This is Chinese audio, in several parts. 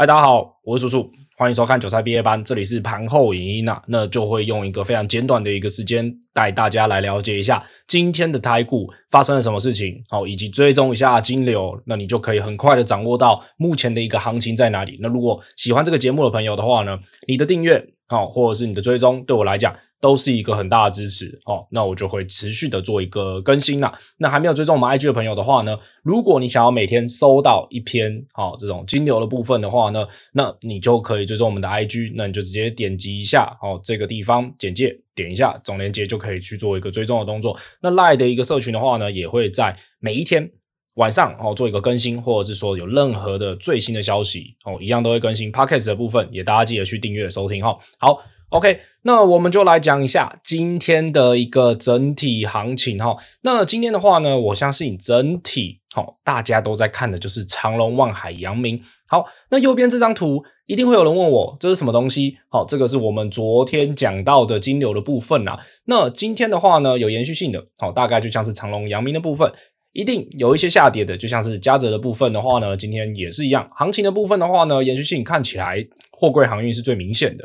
哎，大家好，我是叔叔，欢迎收看韭菜毕业班，这里是盘后影音啊，那就会用一个非常简短的一个时间带大家来了解一下今天的台股发生了什么事情，好，以及追踪一下金流，那你就可以很快的掌握到目前的一个行情在哪里。那如果喜欢这个节目的朋友的话呢，你的订阅。好，或者是你的追踪，对我来讲都是一个很大的支持哦。那我就会持续的做一个更新啦。那还没有追踪我们 IG 的朋友的话呢，如果你想要每天收到一篇好这种金流的部分的话呢，那你就可以追踪我们的 IG，那你就直接点击一下哦这个地方简介，点一下总连接就可以去做一个追踪的动作。那 Lie 的一个社群的话呢，也会在每一天。晚上哦，做一个更新，或者是说有任何的最新的消息哦，一样都会更新。Podcast 的部分也大家记得去订阅收听哈。好，OK，那我们就来讲一下今天的一个整体行情哈。那今天的话呢，我相信整体好，大家都在看的就是长荣、万海、阳明。好，那右边这张图一定会有人问我，这是什么东西？好，这个是我们昨天讲到的金流的部分啦。那今天的话呢，有延续性的，好，大概就像是长荣、阳明的部分。一定有一些下跌的，就像是嘉泽的部分的话呢，今天也是一样。行情的部分的话呢，延续性看起来货柜航运是最明显的。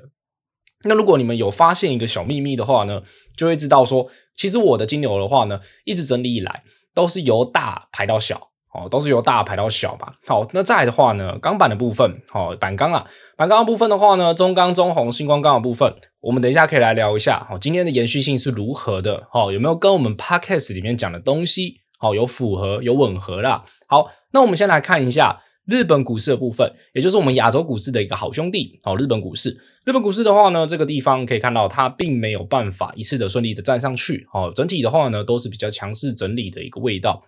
那如果你们有发现一个小秘密的话呢，就会知道说，其实我的金牛的话呢，一直整理以来都是由大排到小，哦，都是由大排到小吧。好，那再的话呢，钢板的部分，哦，板钢啊，板钢的部分的话呢，中钢、中红、星光钢的部分，我们等一下可以来聊一下，哦，今天的延续性是如何的，哦，有没有跟我们 Podcast 里面讲的东西？好，有符合，有吻合啦。好，那我们先来看一下日本股市的部分，也就是我们亚洲股市的一个好兄弟。哦，日本股市，日本股市的话呢，这个地方可以看到它并没有办法一次的顺利的站上去。哦，整体的话呢，都是比较强势整理的一个味道。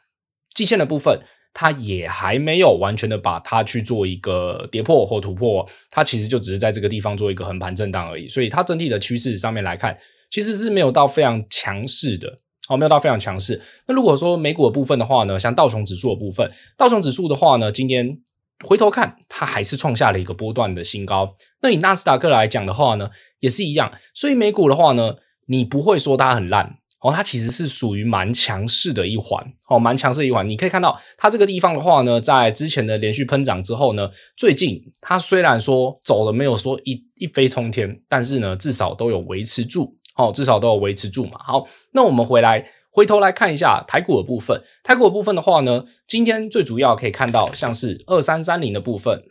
季线的部分，它也还没有完全的把它去做一个跌破或突破，它其实就只是在这个地方做一个横盘震荡而已。所以它整体的趋势上面来看，其实是没有到非常强势的。好，没有到非常强势。那如果说美股的部分的话呢，像道琼指数的部分，道琼指数的话呢，今天回头看，它还是创下了一个波段的新高。那以纳斯达克来讲的话呢，也是一样。所以美股的话呢，你不会说它很烂哦，它其实是属于蛮强势的一环哦，蛮强势的一环。你可以看到它这个地方的话呢，在之前的连续喷涨之后呢，最近它虽然说走了没有说一一飞冲天，但是呢，至少都有维持住。哦，至少都有维持住嘛。好，那我们回来回头来看一下台股的部分。台股的部分的话呢，今天最主要可以看到像是二三三零的部分。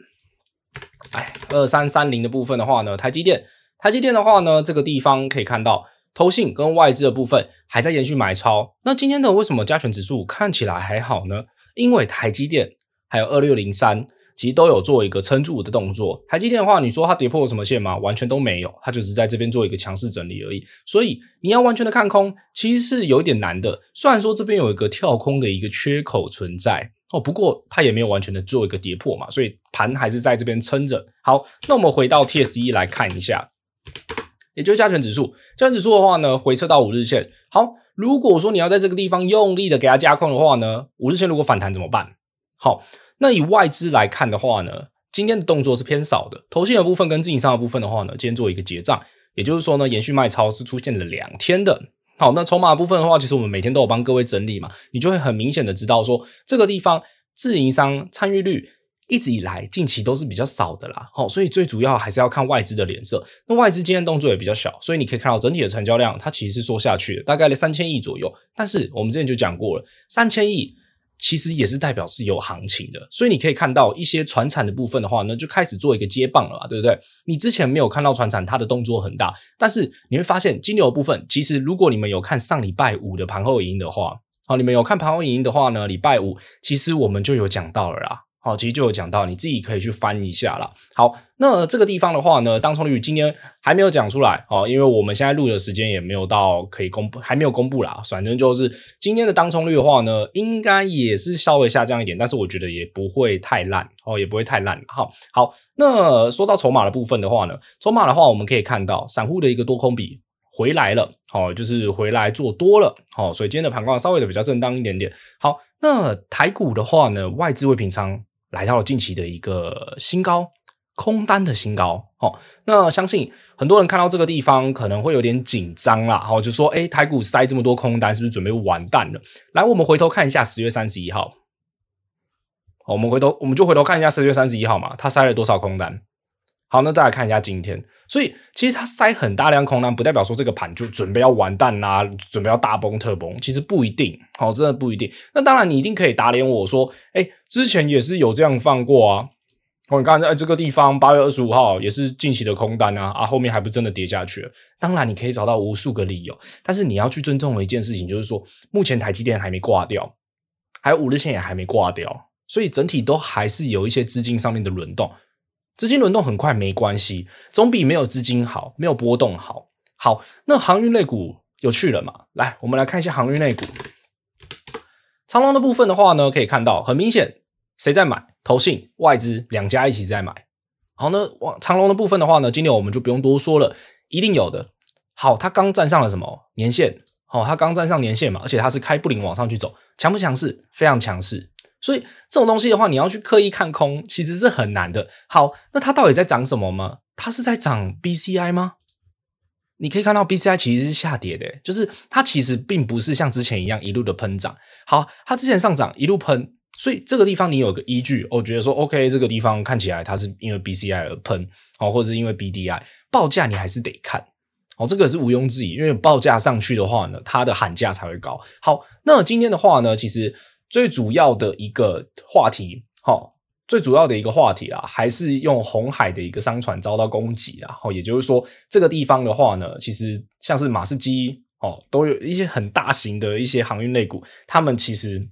哎，二三三零的部分的话呢，台积电，台积电的话呢，这个地方可以看到投信跟外资的部分还在延续买超。那今天的为什么加权指数看起来还好呢？因为台积电还有二六零三。其实都有做一个撑住的动作。台积电的话，你说它跌破什么线吗？完全都没有，它就是在这边做一个强势整理而已。所以你要完全的看空，其实是有一点难的。虽然说这边有一个跳空的一个缺口存在哦，不过它也没有完全的做一个跌破嘛，所以盘还是在这边撑着。好，那我们回到 TSE 来看一下，也就是加权指数。加权指数的话呢，回撤到五日线。好，如果说你要在这个地方用力的给它加空的话呢，五日线如果反弹怎么办？好。那以外资来看的话呢，今天的动作是偏少的。投信的部分跟自营商的部分的话呢，今天做一个结账，也就是说呢，延续卖超是出现了两天的。好，那筹码部分的话，其实我们每天都有帮各位整理嘛，你就会很明显的知道说，这个地方自营商参与率一直以来近期都是比较少的啦。好，所以最主要还是要看外资的脸色。那外资今天动作也比较小，所以你可以看到整体的成交量它其实是缩下去的，大概在三千亿左右。但是我们之前就讲过了，三千亿。其实也是代表是有行情的，所以你可以看到一些船产的部分的话呢，就开始做一个接棒了嘛，对不对？你之前没有看到船产，它的动作很大，但是你会发现金牛部分，其实如果你们有看上礼拜五的盘后影音的话，好，你们有看盘后影音的话呢，礼拜五其实我们就有讲到了啦。好，其实就有讲到，你自己可以去翻一下啦。好，那这个地方的话呢，当冲率今天还没有讲出来哦，因为我们现在录的时间也没有到可以公布，还没有公布啦。反正就是今天的当冲率的话呢，应该也是稍微下降一点，但是我觉得也不会太烂哦，也不会太烂。好，好，那说到筹码的部分的话呢，筹码的话我们可以看到，散户的一个多空比回来了，好，就是回来做多了，好，所以今天的盘况稍微的比较正当一点点。好，那台股的话呢，外资未平仓。来到了近期的一个新高，空单的新高。哦，那相信很多人看到这个地方可能会有点紧张啦。哦，就说，哎，台股塞这么多空单，是不是准备完蛋了？来，我们回头看一下十月三十一号。我们回头我们就回头看一下十月三十一号嘛，他塞了多少空单？好，那再来看一下今天。所以其实它塞很大量空单，不代表说这个盘就准备要完蛋啦，准备要大崩特崩，其实不一定。好，真的不一定。那当然，你一定可以打脸我说，哎，之前也是有这样放过啊。我刚才在这个地方，八月二十五号也是近期的空单啊，啊，后面还不真的跌下去了。当然，你可以找到无数个理由，但是你要去尊重的一件事情，就是说，目前台积电还没挂掉，还有五日线也还没挂掉，所以整体都还是有一些资金上面的轮动。资金轮动很快没关系，总比没有资金好，没有波动好。好，那航运类股有趣了嘛？来，我们来看一下航运类股。长龙的部分的话呢，可以看到很明显，谁在买？投信、外资两家一起在买。好，那往长龙的部分的话呢，今天我们就不用多说了，一定有的。好，它刚站上了什么年线？好，它刚站上年线嘛，而且它是开布林往上去走，强不强势？非常强势。所以这种东西的话，你要去刻意看空，其实是很难的。好，那它到底在涨什么吗？它是在涨 BCI 吗？你可以看到 BCI 其实是下跌的，就是它其实并不是像之前一样一路的喷涨。好，它之前上涨一路喷。所以这个地方你有个依据，我觉得说 OK，这个地方看起来它是因为 BCI 而喷，哦，或者是因为 BDI 报价你还是得看，哦，这个是毋庸置疑，因为报价上去的话呢，它的喊价才会高。好，那今天的话呢，其实最主要的一个话题，哦，最主要的一个话题啦，还是用红海的一个商船遭到攻击啦，哦，也就是说这个地方的话呢，其实像是马士基哦，都有一些很大型的一些航运类股，他们其实。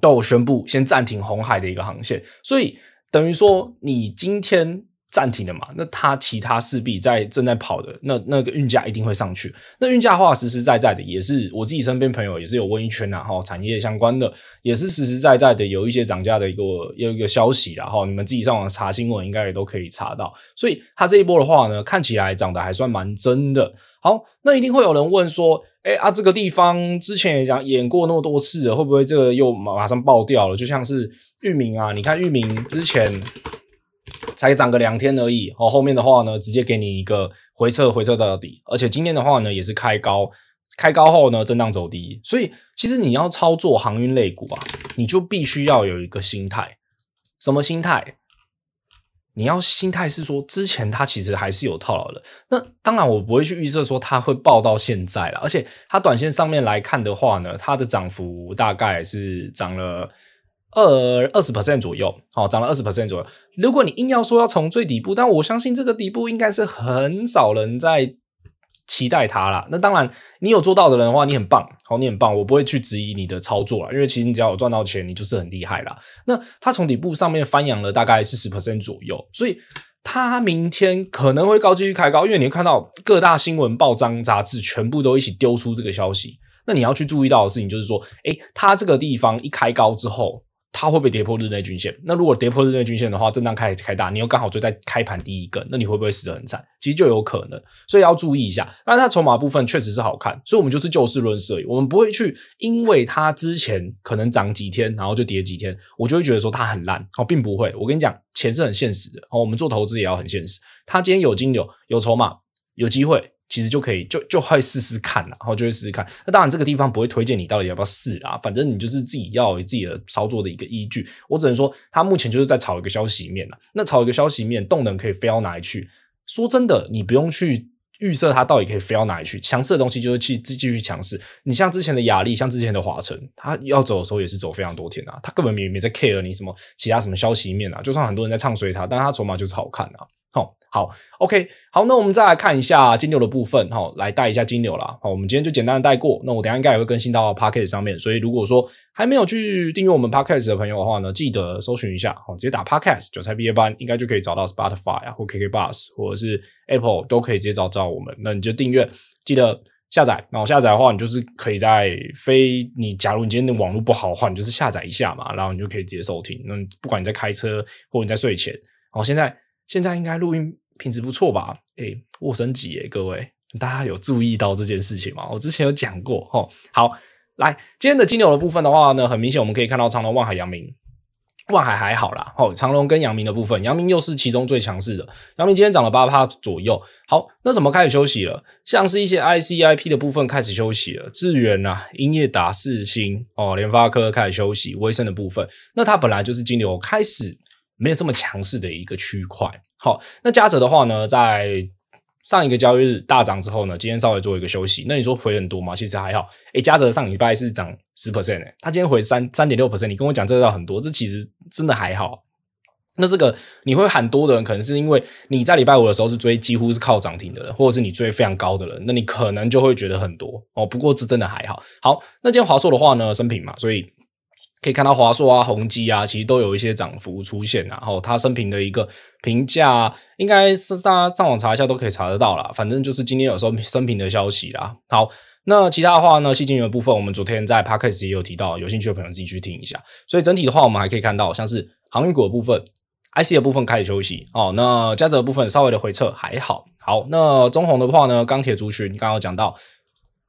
都有宣布先暂停红海的一个航线，所以等于说你今天暂停了嘛，那它其他势必在正在跑的，那那个运价一定会上去。那运价的话实实在在的，也是我自己身边朋友也是有问一圈呐，哈，产业相关的也是实实在在的有一些涨价的一个有一个消息啦，哈，你们自己上网查新闻应该也都可以查到。所以它这一波的话呢，看起来涨得还算蛮真的。好，那一定会有人问说。哎啊，这个地方之前也讲演过那么多次了，会不会这个又马马上爆掉了？就像是域名啊，你看域名之前才涨个两天而已，哦，后面的话呢，直接给你一个回撤，回撤到底，而且今天的话呢，也是开高，开高后呢，震荡走低。所以其实你要操作航运类股啊，你就必须要有一个心态，什么心态？你要心态是说，之前它其实还是有套牢的。那当然，我不会去预测说它会爆到现在了。而且，它短线上面来看的话呢，它的涨幅大概是涨了二二十 percent 左右，好，涨了二十 percent 左右。如果你硬要说要从最底部，但我相信这个底部应该是很少人在。期待它啦，那当然，你有做到的人的话，你很棒，好，你很棒，我不会去质疑你的操作啦，因为其实你只要有赚到钱，你就是很厉害啦。那它从底部上面翻扬了大概四十 percent 左右，所以它明天可能会高继续开高，因为你会看到各大新闻报章杂志全部都一起丢出这个消息，那你要去注意到的事情就是说，诶，它这个地方一开高之后。它会不会跌破日内均线？那如果跌破日内均线的话，震荡开开大，你又刚好追在开盘第一根，那你会不会死得很惨？其实就有可能，所以要注意一下。但是它筹码部分确实是好看，所以我们就是就事论事而已，我们不会去因为它之前可能涨几天，然后就跌几天，我就会觉得说它很烂。哦，并不会。我跟你讲，钱是很现实的。哦，我们做投资也要很现实。它今天有金流，有筹码，有机会。其实就可以就就会试试看啦，然后就会试试看。那当然这个地方不会推荐你到底要不要试啊，反正你就是自己要有自己的操作的一个依据。我只能说，它目前就是在炒一个消息面了。那炒一个消息面，动能可以飞到哪里去？说真的，你不用去预设它到底可以飞到哪里去。强势的东西就是去继续强势。你像之前的亚力，像之前的华晨，它要走的时候也是走非常多天啊，它根本没没在 care 你什么其他什么消息面啊。就算很多人在唱衰它，但它筹码就是好看啊。好，好，OK，好，那我们再来看一下金牛的部分，哈，来带一下金牛啦。好，我们今天就简单的带过。那我等下应该也会更新到 Podcast 上面，所以如果说还没有去订阅我们 Podcast 的朋友的话呢，记得搜寻一下，好，直接打 Podcast 韭菜毕业班，应该就可以找到 Spotify 啊，或 KK Bus 或者是 Apple 都可以直接找到我们。那你就订阅，记得下载。然后下载的话，你就是可以在非你，假如你今天的网络不好的话，你就是下载一下嘛，然后你就可以直接收听。那不管你在开车或者你在睡前，好，现在。现在应该录音品质不错吧？诶、欸，握升级诶，各位，大家有注意到这件事情吗？我之前有讲过齁。好，来今天的金牛的部分的话呢，很明显我们可以看到长隆、万海、阳明，万海还好啦，哦，长隆跟阳明的部分，阳明又是其中最强势的。阳明今天涨了八趴左右。好，那怎么开始休息了？像是一些 ICIP 的部分开始休息了，智原啊、英业达、四星哦、联发科开始休息，威盛的部分，那它本来就是金牛开始没有这么强势的一个区块。好，那嘉泽的话呢，在上一个交易日大涨之后呢，今天稍微做一个休息。那你说回很多吗？其实还好。诶，嘉泽上礼拜是涨十 percent 诶，他今天回三三点六 percent。你跟我讲这个很多，这其实真的还好。那这个你会喊多的人，可能是因为你在礼拜五的时候是追几乎是靠涨停的人，或者是你追非常高的人，那你可能就会觉得很多哦。不过这真的还好。好，那今天华硕的话呢，升平嘛，所以。可以看到华硕啊、宏基啊，其实都有一些涨幅出现，然后它生平的一个评价，应该是大家上网查一下都可以查得到啦。反正就是今天有时生平的消息啦。好，那其他的话呢，矽晶圆的部分，我们昨天在 Podcast 也有提到，有兴趣的朋友自己去听一下。所以整体的话，我们还可以看到，像是航运股的部分、IC 的部分开始休息哦。那嘉泽的部分稍微的回撤还好。好，那中红的话呢，钢铁族群刚刚有讲到。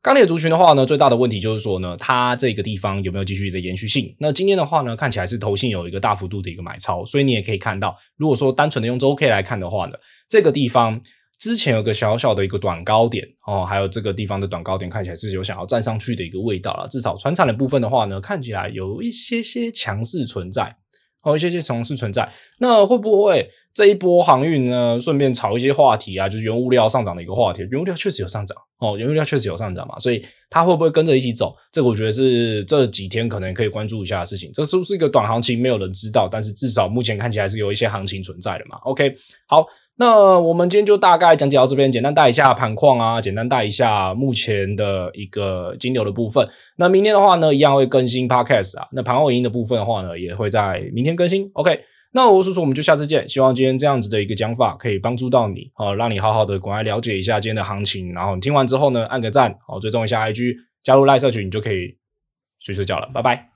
钢铁族群的话呢，最大的问题就是说呢，它这个地方有没有继续的延续性？那今天的话呢，看起来是投信有一个大幅度的一个买超，所以你也可以看到，如果说单纯的用周 K 来看的话呢，这个地方之前有个小小的一个短高点哦，还有这个地方的短高点看起来是有想要站上去的一个味道了。至少船产的部分的话呢，看起来有一些些强势存在。好，一些些尝试存在，那会不会这一波航运呢？顺便炒一些话题啊，就是原物料上涨的一个话题。原物料确实有上涨哦，原物料确实有上涨嘛，所以它会不会跟着一起走？这个我觉得是这几天可能可以关注一下的事情。这是不是一个短行情？没有人知道，但是至少目前看起来是有一些行情存在的嘛。OK，好。那我们今天就大概讲解到这边，简单带一下盘况啊，简单带一下目前的一个金牛的部分。那明天的话呢，一样会更新 Podcast 啊。那盘后音的部分的话呢，也会在明天更新。OK，那我是说，我们就下次见。希望今天这样子的一个讲法可以帮助到你，好，让你好好的赶快了解一下今天的行情。然后你听完之后呢，按个赞，好，追踪一下 IG，加入赖社群，你就可以睡睡觉了。拜拜。